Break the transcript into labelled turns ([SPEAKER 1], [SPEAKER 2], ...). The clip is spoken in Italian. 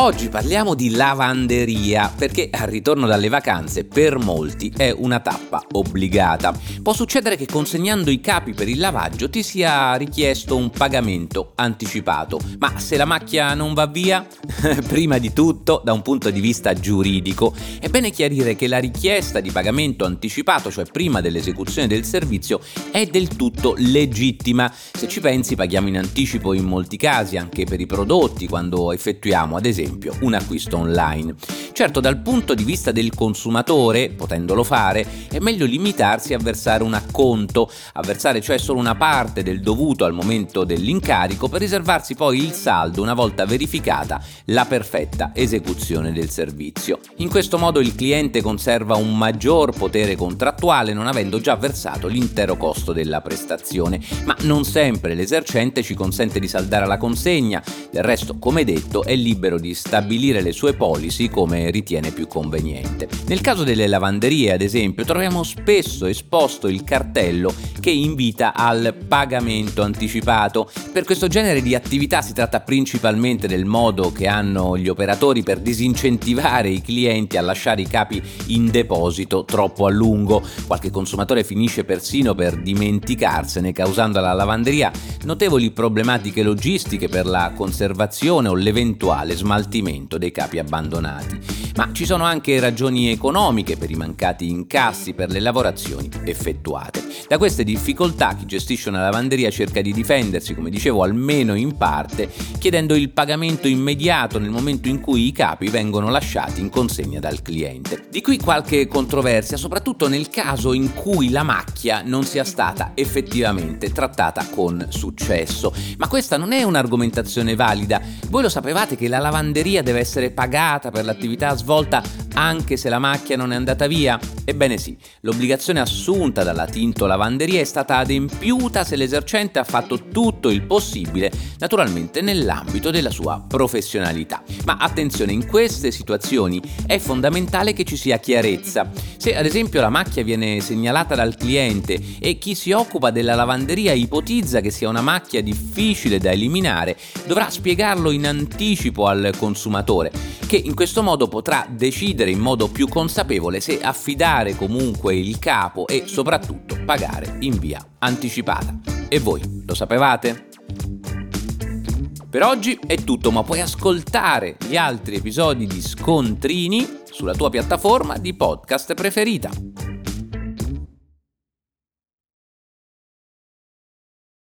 [SPEAKER 1] Oggi parliamo di lavanderia perché al ritorno dalle vacanze per molti è una tappa obbligata. Può succedere che consegnando i capi per il lavaggio ti sia richiesto un pagamento anticipato, ma se la macchia non va via, prima di tutto da un punto di vista giuridico è bene chiarire che la richiesta di pagamento anticipato, cioè prima dell'esecuzione del servizio, è del tutto legittima. Se ci pensi paghiamo in anticipo in molti casi anche per i prodotti quando effettuiamo ad esempio esempio un acquisto online. Certo, dal punto di vista del consumatore, potendolo fare, è meglio limitarsi a versare un acconto, a versare cioè solo una parte del dovuto al momento dell'incarico per riservarsi poi il saldo una volta verificata la perfetta esecuzione del servizio. In questo modo il cliente conserva un maggior potere contrattuale non avendo già versato l'intero costo della prestazione, ma non sempre l'esercente ci consente di saldare la consegna, del resto come detto è libero di stabilire le sue policy come ritiene più conveniente. Nel caso delle lavanderie, ad esempio, troviamo spesso esposto il cartello che invita al pagamento anticipato. Per questo genere di attività si tratta principalmente del modo che hanno gli operatori per disincentivare i clienti a lasciare i capi in deposito troppo a lungo. Qualche consumatore finisce persino per dimenticarsene, causando alla lavanderia notevoli problematiche logistiche per la conservazione o l'eventuale smaltimento smaltimento dei capi abbandonati ma ci sono anche ragioni economiche per i mancati incassi per le lavorazioni effettuate. Da queste difficoltà chi gestisce una lavanderia cerca di difendersi, come dicevo, almeno in parte, chiedendo il pagamento immediato nel momento in cui i capi vengono lasciati in consegna dal cliente. Di qui qualche controversia, soprattutto nel caso in cui la macchia non sia stata effettivamente trattata con successo. Ma questa non è un'argomentazione valida. Voi lo sapevate che la lavanderia deve essere pagata per l'attività svolta svolta anche se la macchia non è andata via? Ebbene sì, l'obbligazione assunta dalla Tinto Lavanderia è stata adempiuta se l'esercente ha fatto tutto il possibile, naturalmente nell'ambito della sua professionalità. Ma attenzione, in queste situazioni è fondamentale che ci sia chiarezza. Se ad esempio la macchia viene segnalata dal cliente e chi si occupa della lavanderia ipotizza che sia una macchia difficile da eliminare, dovrà spiegarlo in anticipo al consumatore, che in questo modo potrà decidere in modo più consapevole se affidare comunque il capo e soprattutto pagare in via anticipata. E voi lo sapevate? Per oggi è tutto, ma puoi ascoltare gli altri episodi di Scontrini sulla tua piattaforma di podcast preferita.